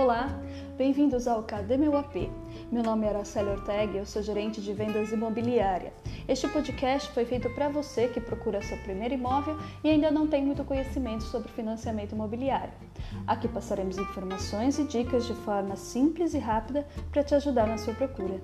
Olá, bem-vindos ao Cadê Meu AP? Meu nome é Araceli Ortega eu sou gerente de vendas imobiliária. Este podcast foi feito para você que procura seu primeiro imóvel e ainda não tem muito conhecimento sobre financiamento imobiliário. Aqui passaremos informações e dicas de forma simples e rápida para te ajudar na sua procura.